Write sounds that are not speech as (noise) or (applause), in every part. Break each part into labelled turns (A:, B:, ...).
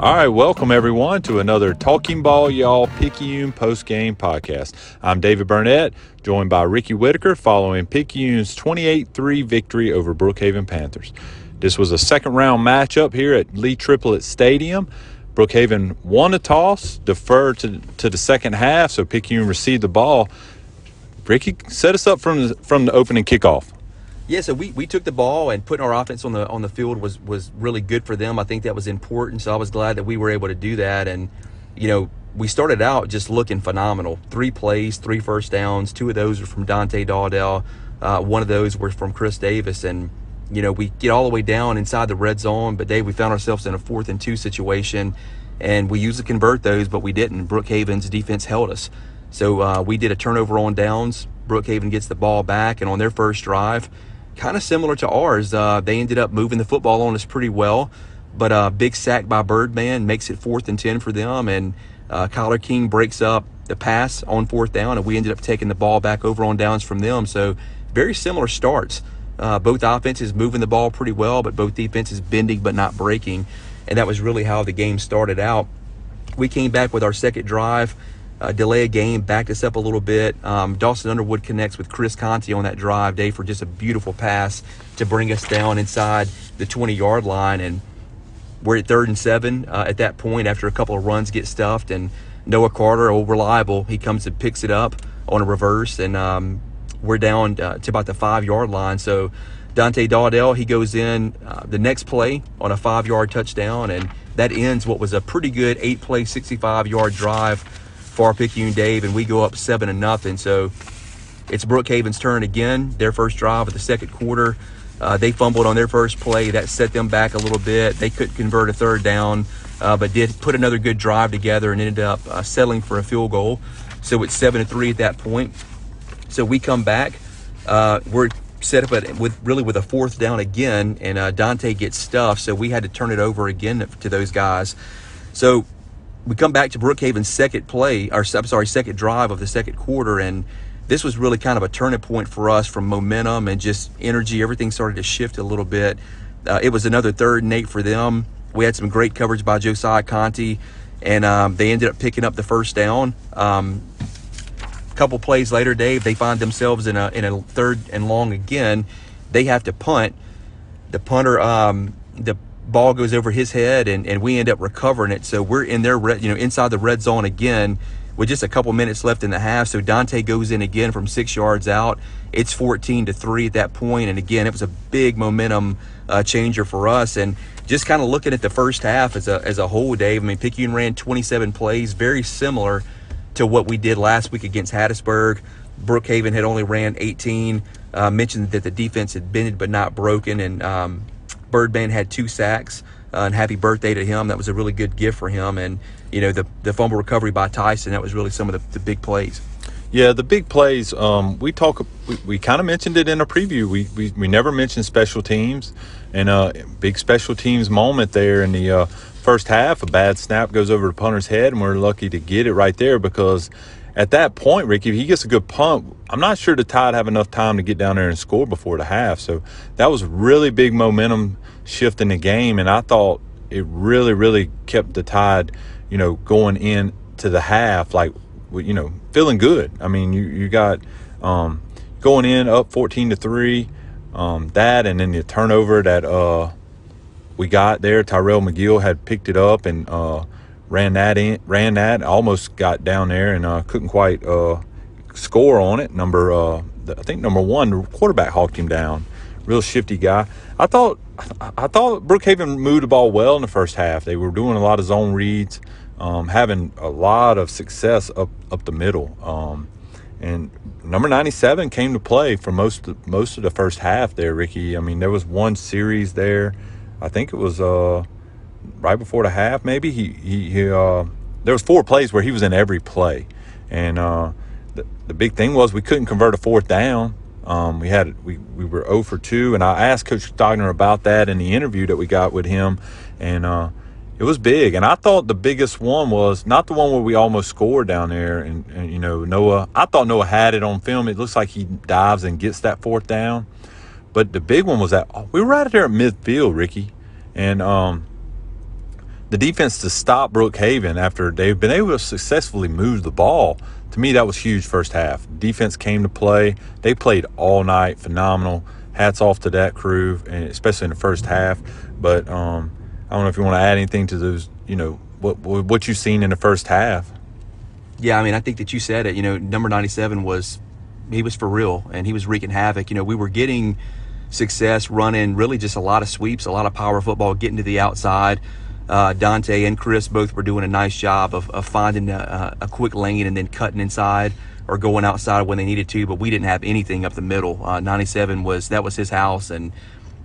A: All right, welcome everyone to another Talking Ball Y'all Picayune post game podcast. I'm David Burnett, joined by Ricky Whitaker following Picayune's 28 3 victory over Brookhaven Panthers. This was a second round matchup here at Lee Triplet Stadium. Brookhaven won the toss, deferred to, to the second half, so Picayune received the ball. Ricky, set us up from the, from the opening kickoff.
B: Yeah, so we, we took the ball and putting our offense on the on the field was was really good for them. I think that was important. So I was glad that we were able to do that. And you know, we started out just looking phenomenal. Three plays, three first downs. Two of those were from Dante Dawdell. Uh, one of those were from Chris Davis. And you know, we get all the way down inside the red zone. But Dave, we found ourselves in a fourth and two situation, and we used to convert those, but we didn't. Brookhaven's defense held us. So uh, we did a turnover on downs. Brookhaven gets the ball back, and on their first drive kind of similar to ours. Uh, they ended up moving the football on us pretty well, but a uh, big sack by Birdman makes it fourth and 10 for them. And uh, Kyler King breaks up the pass on fourth down, and we ended up taking the ball back over on downs from them. So very similar starts. Uh, both offenses moving the ball pretty well, but both defenses bending but not breaking. And that was really how the game started out. We came back with our second drive uh, delay a game, backed us up a little bit. Um, Dawson Underwood connects with Chris Conti on that drive day for just a beautiful pass to bring us down inside the 20 yard line. And we're at third and seven uh, at that point after a couple of runs get stuffed. And Noah Carter, old reliable, he comes and picks it up on a reverse. And um, we're down uh, to about the five yard line. So Dante Dawdell, he goes in uh, the next play on a five yard touchdown. And that ends what was a pretty good eight play, 65 yard drive Far Picayune Dave, and we go up seven and nothing. So it's Brookhaven's turn again. Their first drive of the second quarter. Uh, they fumbled on their first play. That set them back a little bit. They couldn't convert a third down, uh, but did put another good drive together and ended up uh, settling for a field goal. So it's seven to three at that point. So we come back. Uh, we're set up with really with a fourth down again, and uh, Dante gets stuffed. So we had to turn it over again to those guys. So we come back to Brookhaven's second play, or I'm sorry, second drive of the second quarter, and this was really kind of a turning point for us from momentum and just energy. Everything started to shift a little bit. Uh, it was another third and eight for them. We had some great coverage by Josiah Conti, and um, they ended up picking up the first down. Um, a couple plays later, Dave, they find themselves in a in a third and long again. They have to punt. The punter, um, the ball goes over his head and, and we end up recovering it. So we're in there, you know, inside the red zone again with just a couple minutes left in the half. So Dante goes in again from six yards out. It's 14 to three at that point. And again, it was a big momentum uh, changer for us. And just kind of looking at the first half as a, as a whole, Dave, I mean, Picayune ran 27 plays, very similar to what we did last week against Hattiesburg. Brookhaven had only ran 18. Uh, mentioned that the defense had bended but not broken, and um, Birdman had two sacks. Uh, and happy birthday to him. That was a really good gift for him. And, you know, the, the fumble recovery by Tyson, that was really some of the, the big plays.
A: Yeah, the big plays. Um, we talk. We, we kind of mentioned it in a preview. We, we we never mentioned special teams, and a uh, big special teams moment there in the uh, first half. A bad snap goes over the punter's head, and we're lucky to get it right there because at that point, Ricky, if he gets a good punt, I'm not sure the Tide have enough time to get down there and score before the half. So that was really big momentum shift in the game, and I thought it really, really kept the Tide, you know, going in to the half like, you know, feeling good. I mean, you you got um, going in up 14 to three, um, that, and then the turnover that uh, we got there. Tyrell McGill had picked it up and. Uh, ran that in, ran that, almost got down there and uh, couldn't quite uh, score on it. Number, uh, I think number one, the quarterback hawked him down. Real shifty guy. I thought, I thought Brookhaven moved the ball well in the first half. They were doing a lot of zone reads, um, having a lot of success up up the middle. Um, and number 97 came to play for most of, most of the first half there, Ricky. I mean, there was one series there. I think it was uh, right before the half, maybe he he, he uh, there was four plays where he was in every play, and uh, the the big thing was we couldn't convert a fourth down. Um, we had we we were 0 for two, and I asked Coach Stogner about that in the interview that we got with him, and uh, it was big. And I thought the biggest one was not the one where we almost scored down there, and, and you know Noah. I thought Noah had it on film. It looks like he dives and gets that fourth down. But the big one was that we were right there at midfield, Ricky, and um, the defense to stop Brookhaven after they've been able to successfully move the ball. To me, that was huge first half. Defense came to play. They played all night, phenomenal. Hats off to that crew, and especially in the first half. But um, I don't know if you want to add anything to those. You know what what you've seen in the first half.
B: Yeah, I mean, I think that you said it. You know, number ninety-seven was he was for real, and he was wreaking havoc. You know, we were getting success running really just a lot of sweeps, a lot of power football, getting to the outside. Uh, Dante and Chris both were doing a nice job of, of finding a, a, quick lane and then cutting inside or going outside when they needed to. But we didn't have anything up the middle. Uh, 97 was that was his house, and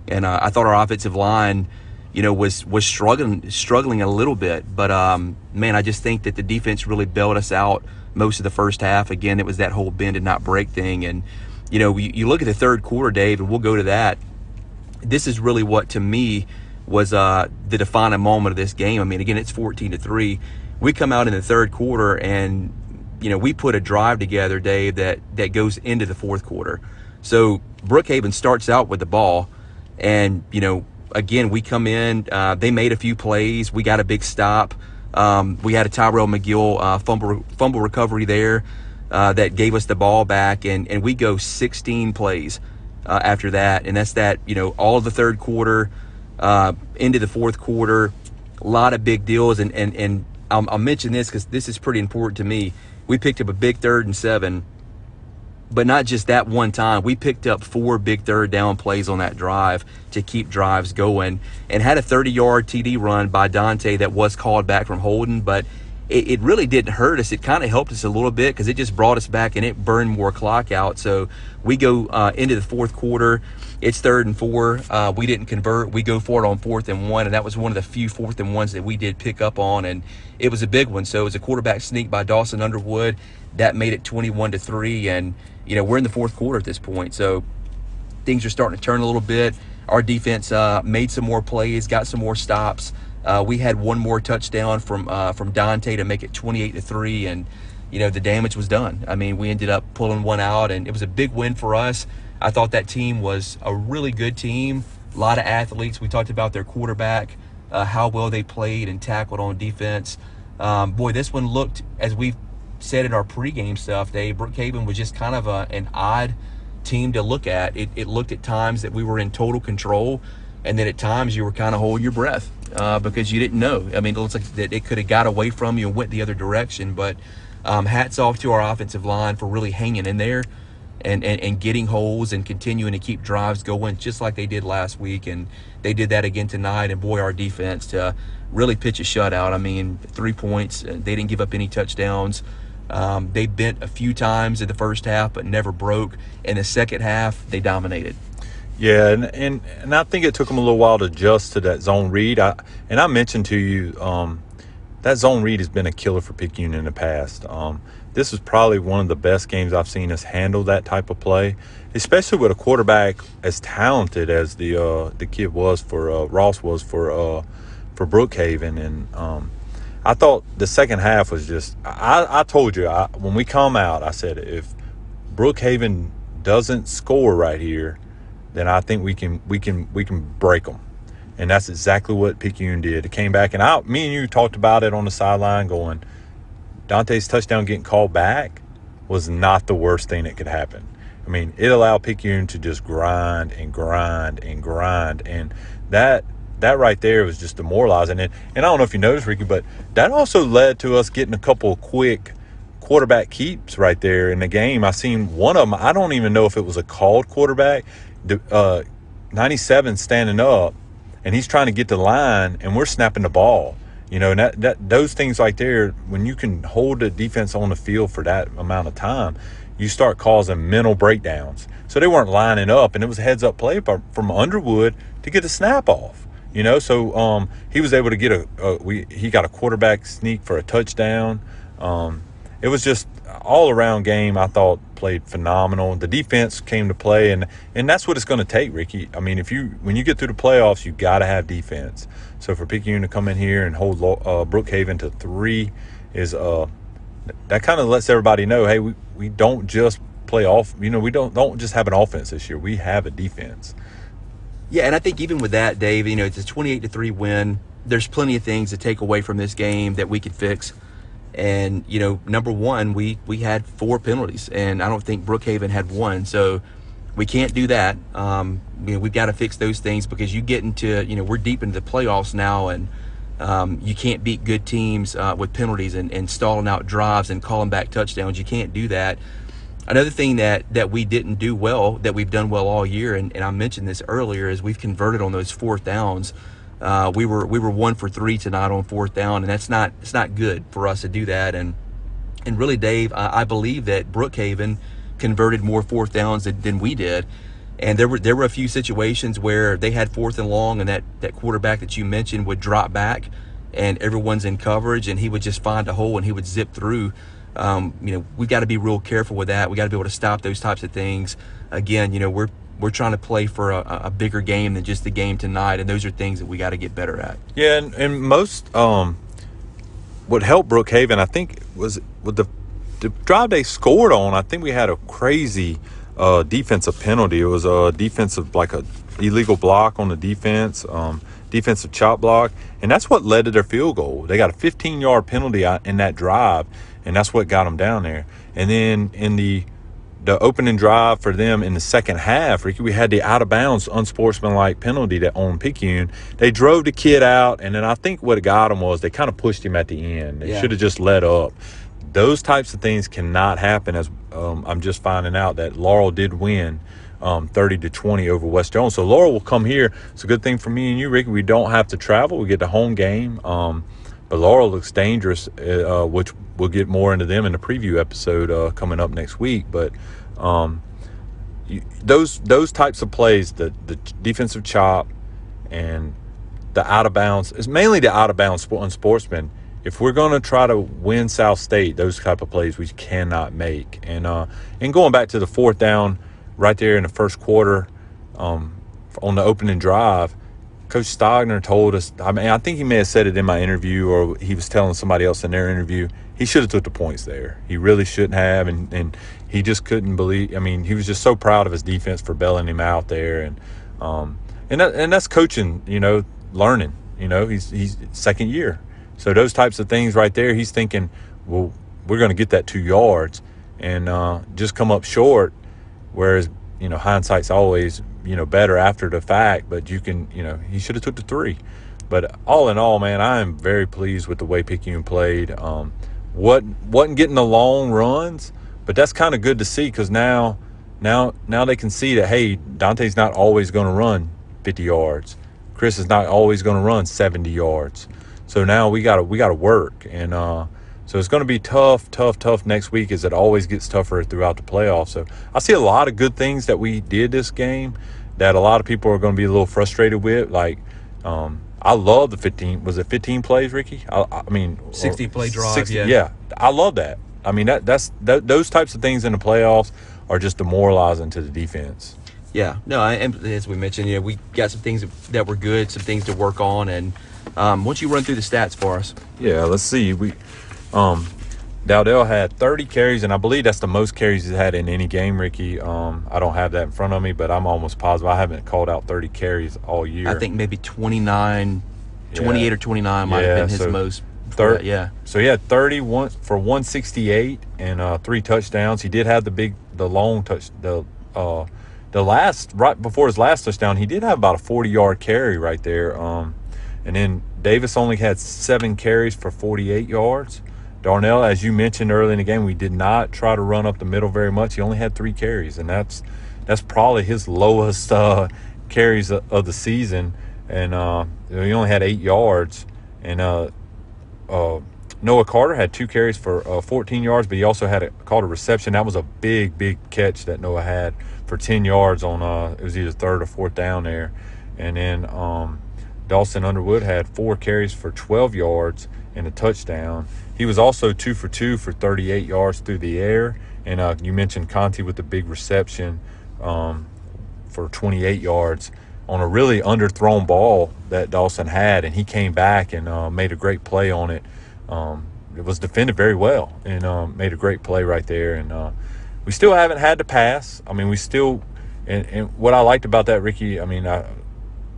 B: and uh, I thought our offensive line, you know, was was struggling struggling a little bit. But um, man, I just think that the defense really bailed us out most of the first half. Again, it was that whole bend and not break thing, and you know, you, you look at the third quarter, Dave, and we'll go to that. This is really what to me was uh, the defining moment of this game. I mean, again, it's 14 to three. We come out in the third quarter, and you know, we put a drive together, Dave, that that goes into the fourth quarter. So Brookhaven starts out with the ball, and you know, again, we come in. Uh, they made a few plays. We got a big stop. Um, we had a Tyrell McGill uh, fumble fumble recovery there uh, that gave us the ball back, and and we go 16 plays uh, after that, and that's that. You know, all of the third quarter uh, into the fourth quarter. A lot of big deals, and and and I'll, I'll mention this because this is pretty important to me. We picked up a big third and seven, but not just that one time. We picked up four big third down plays on that drive to keep drives going, and had a 30 yard TD run by Dante that was called back from Holden, but it, it really didn't hurt us. It kind of helped us a little bit because it just brought us back and it burned more clock out. So we go uh, into the fourth quarter. It's third and four. Uh, we didn't convert. We go for it on fourth and one, and that was one of the few fourth and ones that we did pick up on, and it was a big one. So it was a quarterback sneak by Dawson Underwood that made it 21 to three, and you know we're in the fourth quarter at this point, so things are starting to turn a little bit. Our defense uh, made some more plays, got some more stops. Uh, we had one more touchdown from uh, from Dante to make it 28 to three, and you know the damage was done. I mean, we ended up pulling one out, and it was a big win for us. I thought that team was a really good team. A lot of athletes. We talked about their quarterback, uh, how well they played and tackled on defense. Um, boy, this one looked, as we said in our pregame stuff, Dave, Brookhaven was just kind of a, an odd team to look at. It, it, looked at times that we were in total control, and then at times you were kind of holding your breath uh, because you didn't know. I mean, it looks like that it could have got away from you and went the other direction. But um, hats off to our offensive line for really hanging in there and, and, and getting holes and continuing to keep drives going just like they did last week. And they did that again tonight. And boy, our defense to really pitch a shutout. I mean, three points. Uh, they didn't give up any touchdowns. Um, they bent a few times in the first half, but never broke. In the second half, they dominated.
A: Yeah, and, and, and I think it took them a little while to adjust to that zone read. I, and I mentioned to you um, that zone read has been a killer for Picayune in the past. Um, this is probably one of the best games I've seen us handle that type of play, especially with a quarterback as talented as the uh, the kid was for uh, Ross was for uh, for Brookhaven, and um, I thought the second half was just. I, I told you I, when we come out, I said if Brookhaven doesn't score right here, then I think we can we can we can break them, and that's exactly what Picayune did. It came back, and I, me and you talked about it on the sideline, going Dante's touchdown getting called back was not the worst thing that could happen. I mean, it allowed Picayune to just grind and grind and grind, and that that right there was just demoralizing. And and I don't know if you noticed, Ricky, but that also led to us getting a couple quick quarterback keeps right there in the game. I seen one of them. I don't even know if it was a called quarterback. Uh, 97 standing up, and he's trying to get the line, and we're snapping the ball. You know, that, that those things right there, when you can hold the defense on the field for that amount of time, you start causing mental breakdowns. So they weren't lining up, and it was a heads up play from Underwood to get a snap off. You know, so um, he was able to get a, a, we he got a quarterback sneak for a touchdown. Um, it was just all around game. I thought played phenomenal. The defense came to play, and and that's what it's going to take, Ricky. I mean, if you when you get through the playoffs, you got to have defense. So for Picayune to come in here and hold uh, Brookhaven to three is uh that kind of lets everybody know, hey, we, we don't just play off. You know, we don't don't just have an offense this year. We have a defense.
B: Yeah, and I think even with that, Dave, you know, it's a twenty-eight to three win. there's plenty of things to take away from this game that we could fix. And you know, number one, we we had four penalties, and I don't think Brookhaven had one. So we can't do that. Um, you know, we've got to fix those things because you get into you know we're deep into the playoffs now, and um, you can't beat good teams uh, with penalties and, and stalling out drives and calling back touchdowns. You can't do that. Another thing that that we didn't do well that we've done well all year, and, and I mentioned this earlier, is we've converted on those fourth downs. Uh, we were we were one for three tonight on fourth down, and that's not it's not good for us to do that. And and really, Dave, I, I believe that Brookhaven converted more fourth downs than, than, we did. And there were there were a few situations where they had fourth and long, and that that quarterback that you mentioned would drop back, and everyone's in coverage, and he would just find a hole and he would zip through. Um, you know, we got to be real careful with that. We got to be able to stop those types of things. Again, you know, we're we're trying to play for a, a, bigger game than just the game tonight, and those are things that we got to get better at.
A: Yeah, and, and most um, what helped Brookhaven, I think, was with the the drive they scored on. I think we had a crazy uh, defensive penalty. It was a defensive like a illegal block on the defense, um, defensive chop block, and that's what led to their field goal. They got a 15 yard penalty in that drive, and that's what got them down there. And then in the the opening drive for them in the second half, Ricky, we had the out of bounds, unsportsmanlike penalty that on Picayune. They drove the kid out, and then I think what got him was they kind of pushed him at the end. They yeah. should have just let up. Those types of things cannot happen. As um, I'm just finding out that Laurel did win um, 30 to 20 over West Jones. So Laurel will come here. It's a good thing for me and you, Ricky. We don't have to travel. We get the home game. Um, but Laurel looks dangerous, uh, which we'll get more into them in the preview episode uh, coming up next week. But um, you, those those types of plays, the the defensive chop and the out of bounds, is mainly the out of bounds on sportsman. If we're going to try to win South State, those type of plays we cannot make. And uh, and going back to the fourth down, right there in the first quarter, um, on the opening drive Coach Stogner told us. I mean, I think he may have said it in my interview, or he was telling somebody else in their interview. He should have took the points there. He really shouldn't have, and and he just couldn't believe. I mean, he was just so proud of his defense for bailing him out there, and um, and that, and that's coaching. You know, learning. You know, he's he's second year, so those types of things right there. He's thinking, well, we're going to get that two yards, and uh, just come up short. Whereas you know, hindsight's always you know better after the fact, but you can you know he should have took the three. But all in all, man, I am very pleased with the way Picayune played. Um, what wasn't getting the long runs, but that's kind of good to see because now, now, now they can see that hey, Dante's not always going to run 50 yards. Chris is not always going to run 70 yards. So now we got to we got to work, and uh, so it's going to be tough, tough, tough next week as it always gets tougher throughout the playoffs. So I see a lot of good things that we did this game that a lot of people are going to be a little frustrated with. Like, um, I love the 15. Was it 15 plays, Ricky? I, I mean,
B: 60 play drive. 60, yeah.
A: yeah, I love that. I mean, that that's that, those types of things in the playoffs are just demoralizing to the defense.
B: Yeah, no, I, and as we mentioned, you know, we got some things that were good, some things to work on, and um, once you run through the stats for us.
A: Yeah, let's see. We um, Dowdell had 30 carries, and I believe that's the most carries he's had in any game, Ricky. Um, I don't have that in front of me, but I'm almost positive I haven't called out 30 carries all year.
B: I think maybe 29, 28 yeah. or 29 might yeah, have been his so most.
A: Thir- yeah. So he had 31 for 168 and uh, three touchdowns. He did have the big, the long touch, the uh, the last right before his last touchdown, he did have about a 40 yard carry right there. Um, and then Davis only had seven carries for 48 yards. Darnell, as you mentioned early in the game, we did not try to run up the middle very much. He only had three carries, and that's that's probably his lowest uh, carries of the season. And uh, he only had eight yards. And uh, uh Noah Carter had two carries for uh, 14 yards, but he also had a, called a reception. That was a big, big catch that Noah had for 10 yards on uh, it was either third or fourth down there. And then um, Dawson Underwood had four carries for 12 yards and a touchdown. He was also two for two for 38 yards through the air. And uh, you mentioned Conti with the big reception um, for 28 yards on a really underthrown ball that Dawson had, and he came back and uh, made a great play on it. Um, it was defended very well and um, made a great play right there. And uh, we still haven't had to pass. I mean, we still, and, and what I liked about that, Ricky, I mean, I,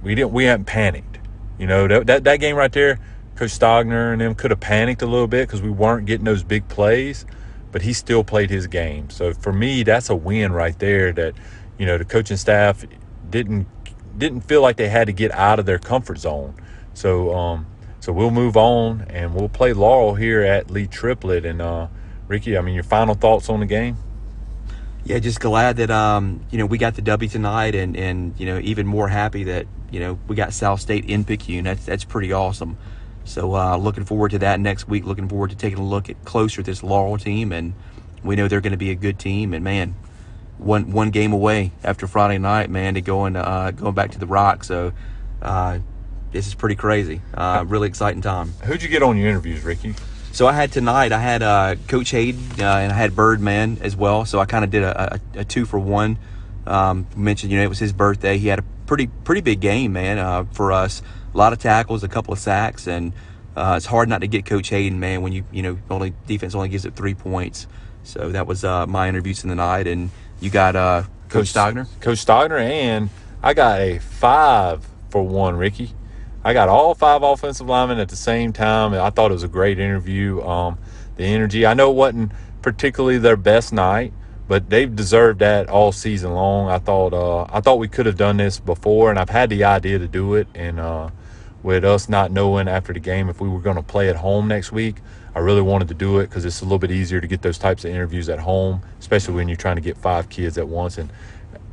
A: we didn't, we haven't panicked. You know that that, that game right there, Coach Stogner and them could have panicked a little bit because we weren't getting those big plays, but he still played his game. So for me, that's a win right there. That you know the coaching staff didn't didn't feel like they had to get out of their comfort zone. So um, so we'll move on and we'll play Laurel here at Lee Triplet. And uh, Ricky, I mean, your final thoughts on the game?
B: Yeah, just glad that um, you know we got the W tonight, and and you know even more happy that you know we got South State in Picayune. That's that's pretty awesome. So uh, looking forward to that next week. Looking forward to taking a look at closer at this Laurel team, and we know they're going to be a good team. And man, one one game away after Friday night, man, to going uh, going back to the Rock. So uh, this is pretty crazy. Uh, really exciting time.
A: Who'd you get on your interviews, Ricky?
B: So I had tonight. I had uh, Coach Hayden uh, and I had Birdman as well. So I kind of did a, a, a, two for one. Um, mentioned, you know, it was his birthday. He had a pretty pretty big game, man, uh, for us. A lot of tackles, a couple of sacks, and uh, it's hard not to get Coach Hayden, man, when you you know only defense only gives it three points. So that was uh, my interviews in the night, and you got uh, Coach, Coach Stogner.
A: Coach Stogner, and I got a five for one, Ricky. I got all five offensive linemen at the same time. I thought it was a great interview. Um, the energy, I know it wasn't particularly their best night, but they've deserved that all season long. I thought uh, I thought we could have done this before, and I've had the idea to do it. And uh, with us not knowing after the game if we were going to play at home next week, I really wanted to do it because it's a little bit easier to get those types of interviews at home, especially when you're trying to get five kids at once. And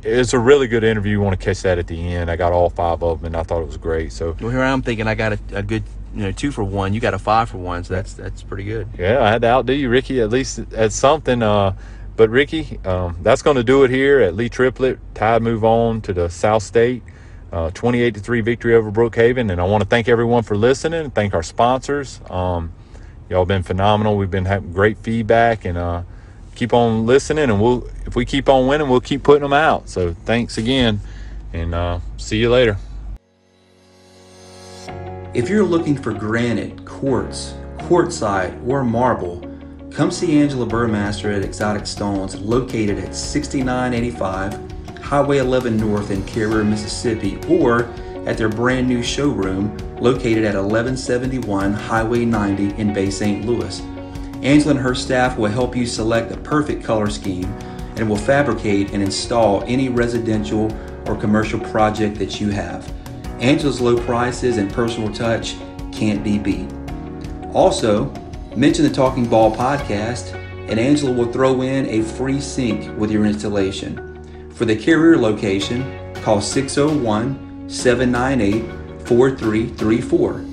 A: it's a really good interview. You want to catch that at the end. I got all five of them, and I thought it was great. So
B: well, here I'm thinking I got a, a good you know two for one. You got a five for one, so that's that's pretty good.
A: Yeah, I had to outdo you, Ricky, at least at something. Uh, but Ricky, um, that's going to do it here at Lee Triplet. Tide move on to the South State. Uh, 28 to 3 victory over Brookhaven. And I want to thank everyone for listening. Thank our sponsors. Um, y'all have been phenomenal. We've been having great feedback and uh, keep on listening. And we'll if we keep on winning, we'll keep putting them out. So thanks again, and uh, see you later.
B: If you're looking for granite, quartz, quartzite, or marble, come see Angela Burmaster at Exotic Stones, located at 6985 Highway 11 North in Carriere, Mississippi, or at their brand new showroom located at 1171 Highway 90 in Bay St. Louis. Angela and her staff will help you select the perfect color scheme and will fabricate and install any residential or commercial project that you have. Angela's low prices and personal touch can't be beat. Also, mention the Talking Ball podcast, and Angela will throw in a free sink with your installation. For the Carriere location, call 601 798 4334.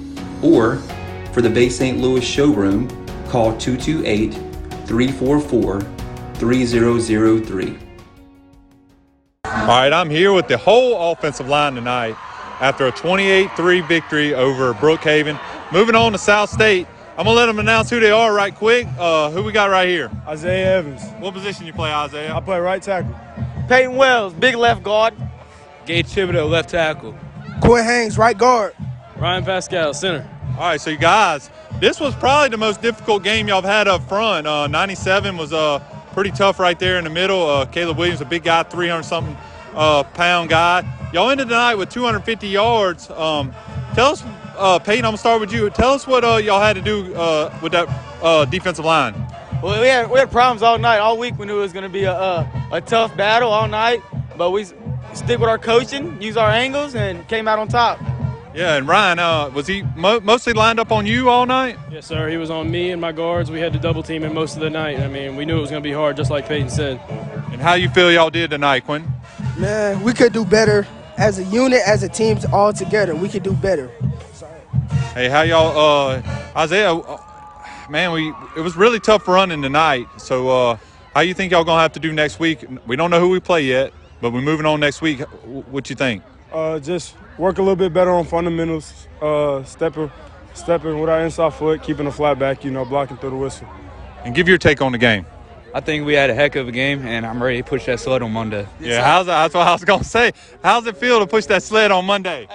B: Or for the Bay St. Louis showroom, call 228 344 3003.
A: All right, I'm here with the whole offensive line tonight after a 28 3 victory over Brookhaven. Moving on to South State. I'm gonna let them announce who they are right quick. Uh, who we got right here?
C: Isaiah Evans.
A: What position you play, Isaiah?
C: I play right tackle.
D: Peyton Wells, big left guard.
E: Gage Thibodeau, left tackle.
C: Quinn Hanks, right guard.
E: Ryan Pascal, center.
A: All right, so you guys, this was probably the most difficult game y'all have had up front. Uh, 97 was uh, pretty tough right there in the middle. Uh, Caleb Williams, a big guy, 300 something uh, pound guy. Y'all ended the night with 250 yards. Um, tell us, uh, Peyton, I'm gonna start with you. Tell us what uh, y'all had to do uh, with that uh, defensive line.
D: Well, we had we had problems all night, all week. We knew it was going to be a, a, a tough battle all night, but we stick with our coaching, use our angles, and came out on top.
A: Yeah, and Ryan, uh, was he mo- mostly lined up on you all night?
E: Yes, sir. He was on me and my guards. We had to double team him most of the night. I mean, we knew it was going to be hard, just like Peyton said.
A: And how you feel y'all did tonight, Quinn?
C: Man, we could do better as a unit, as a team, all together. We could do better.
A: Hey, how y'all, uh, Isaiah? man, we it was really tough running tonight. So, uh, how you think y'all gonna have to do next week? We don't know who we play yet, but we're moving on next week. What you think?
C: Uh, just work a little bit better on fundamentals. Uh, stepping, stepping with our inside foot, keeping the flat back. You know, blocking through the whistle.
A: And give your take on the game.
F: I think we had a heck of a game, and I'm ready to push that sled on Monday.
A: Yeah, how's that? That's what I was gonna say. How's it feel to push that sled on Monday?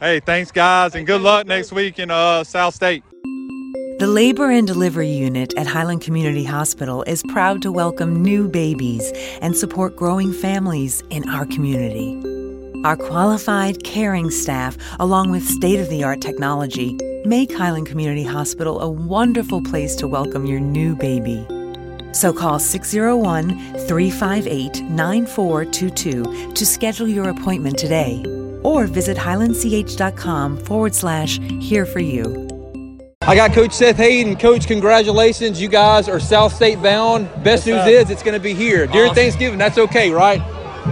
A: Hey, thanks guys, and good luck next week in uh, South State.
G: The Labor and Delivery Unit at Highland Community Hospital is proud to welcome new babies and support growing families in our community. Our qualified, caring staff, along with state of the art technology, make Highland Community Hospital a wonderful place to welcome your new baby. So call 601 358 9422 to schedule your appointment today or visit highlandch.com forward slash here for you.
B: I got Coach Seth Hayden. Coach, congratulations. You guys are South State bound. Best news is it's going to be here during Thanksgiving. That's okay, right?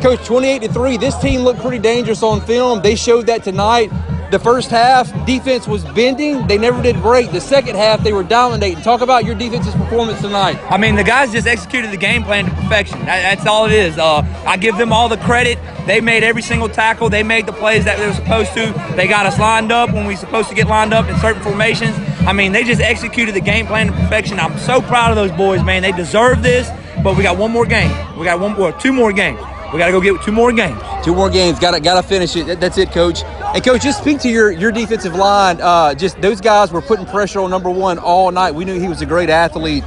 B: Coach, 28 to 3. This team looked pretty dangerous on film. They showed that tonight. The first half, defense was bending. They never did break. The second half, they were dominating. Talk about your defense's performance tonight.
F: I mean, the guys just executed the game plan to perfection. That, that's all it is. Uh, I give them all the credit. They made every single tackle. They made the plays that they were supposed to. They got us lined up when we were supposed to get lined up in certain formations. I mean, they just executed the game plan to perfection. I'm so proud of those boys, man. They deserve this. But we got one more game. We got one more, two more games. We got to go get two more games.
B: Two more games. Got to got to finish it. That's it, coach. And coach, just speak to your your defensive line. Uh, just those guys were putting pressure on number one all night. We knew he was a great athlete.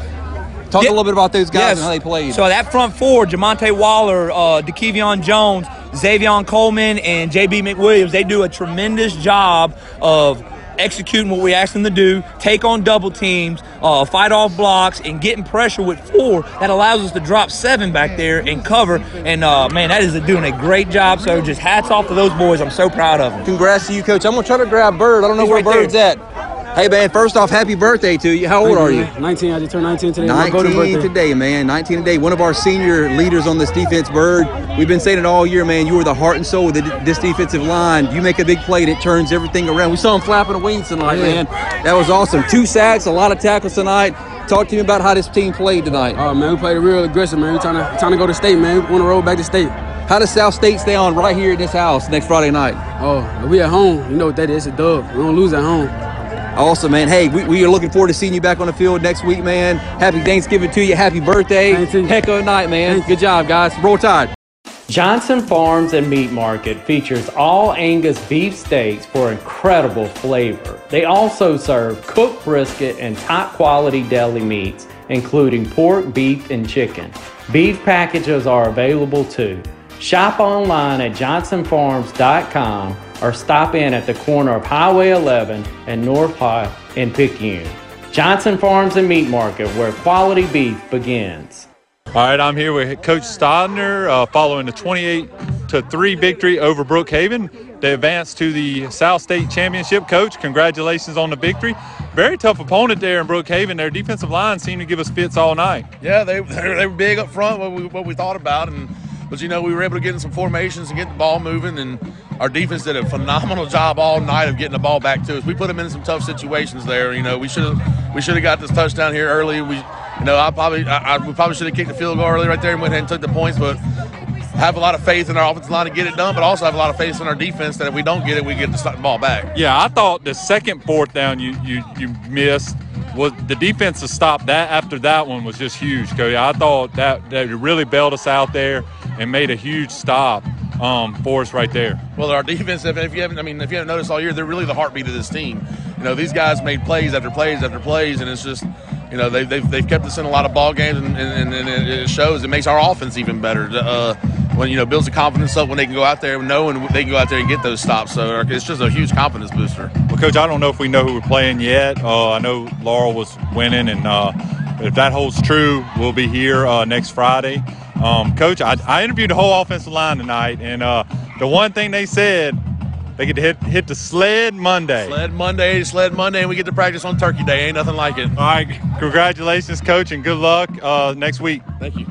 B: Talk
F: Yeah.
B: a little bit about those guys
F: Yes.
B: and how they played.
F: So that front four, Jamonte Waller, uh, DeKevion Jones, Xavion Coleman, and JB McWilliams, they do a tremendous job of executing what we ask them to do, take on double teams, uh, fight off blocks, and getting pressure with four that allows us to drop seven back there and cover. And uh, man, that is doing a great job. So just hats off to those boys. I'm so proud of them.
B: Congrats to you, coach. I'm gonna try to grab Bird. I don't know
F: He's
B: where
F: right there.
B: Bird's at. Hey man, first off, happy birthday to you. How old are you?
H: 19. I just turned 19 today. My voting
B: 19
H: birthday.
B: today, man. 19 today. One of our senior leaders on this defense, Bird. We've been saying it all year, man. You are the heart and soul of this defensive line. You make a big play and it turns everything around. We saw him flapping the wings tonight,
H: Yeah.
B: man. That was awesome. Two sacks, a lot of tackles tonight. Talk to me about how this team played tonight.
H: Oh man, we played real aggressive, man. We're trying to trying to go to state, man. We want to roll back to state.
B: How does South State stay on right here in this house next Friday night?
H: Oh, we at home. You know what that is? It's a dub. We don't lose at home.
B: Awesome, man. Hey, we, we are looking forward to seeing you back on the field next week, man. Happy Thanksgiving to you. Happy birthday. Heck of a night, man. Good job, guys. Roll Tide.
I: Johnson Farms and Meat Market features all Angus beef steaks for incredible flavor. They also serve cooked brisket and top quality deli meats, including pork, beef, and chicken. Beef packages are available too. Shop online at johnsonfarms.com or stop in at the corner of Highway 11 and North High in Picayune. Johnson Farms and Meat Market, where quality beef begins.
A: All right, I'm here with Coach Stogner uh, following the 28 to 3 victory over Brookhaven. They advanced to the South State Championship. Coach, congratulations on the victory. Very tough opponent there in Brookhaven. Their defensive line seemed to give us fits all night.
J: Yeah, they, they, (laughs) they were big up front, what we, what we thought about. and But, you know, we were able to get in some formations and get the ball moving. And our defense did a phenomenal job all night of getting the ball back to us. We put them in some tough situations there. You know, we should have we should have got this touchdown here early. We, you know, I probably I, I, we probably should have kicked the field goal early right there and went ahead and took the points. But have a lot of faith in our offensive line to get it done, but also have a lot of faith in our defense that if we don't get it, we get the ball back.
A: Yeah, I thought the second fourth down you you, you missed was the defense defensive stop that after that one was just huge, Cody. I thought that that really bailed us out there and made a huge stop um, for us right there.
J: Well, our defense, if, if you haven't, I mean, if you haven't noticed all year, they're really the heartbeat of this team. You know, these guys made plays after plays after plays, and it's just, you know, they've, they've, they've kept us in a lot of ball games, and, and, and it shows. It makes our offense even better. Uh, when, you know, builds the confidence up when they can go out there knowing they can go out there and get those stops. So it's just a huge confidence booster.
A: Well, Coach, I don't know if we know who we're playing yet. Uh, I know Laurel was winning, and uh, if that holds true, we'll be here uh, next Friday. Um, Coach, I, I interviewed the whole offensive line tonight, and uh, the one thing they said, they get to hit, hit the sled Monday.
J: Sled Monday, sled Monday, and we get to practice on Turkey Day. Ain't nothing like it.
A: All right, congratulations, Coach, and good luck uh, next week.
J: Thank you.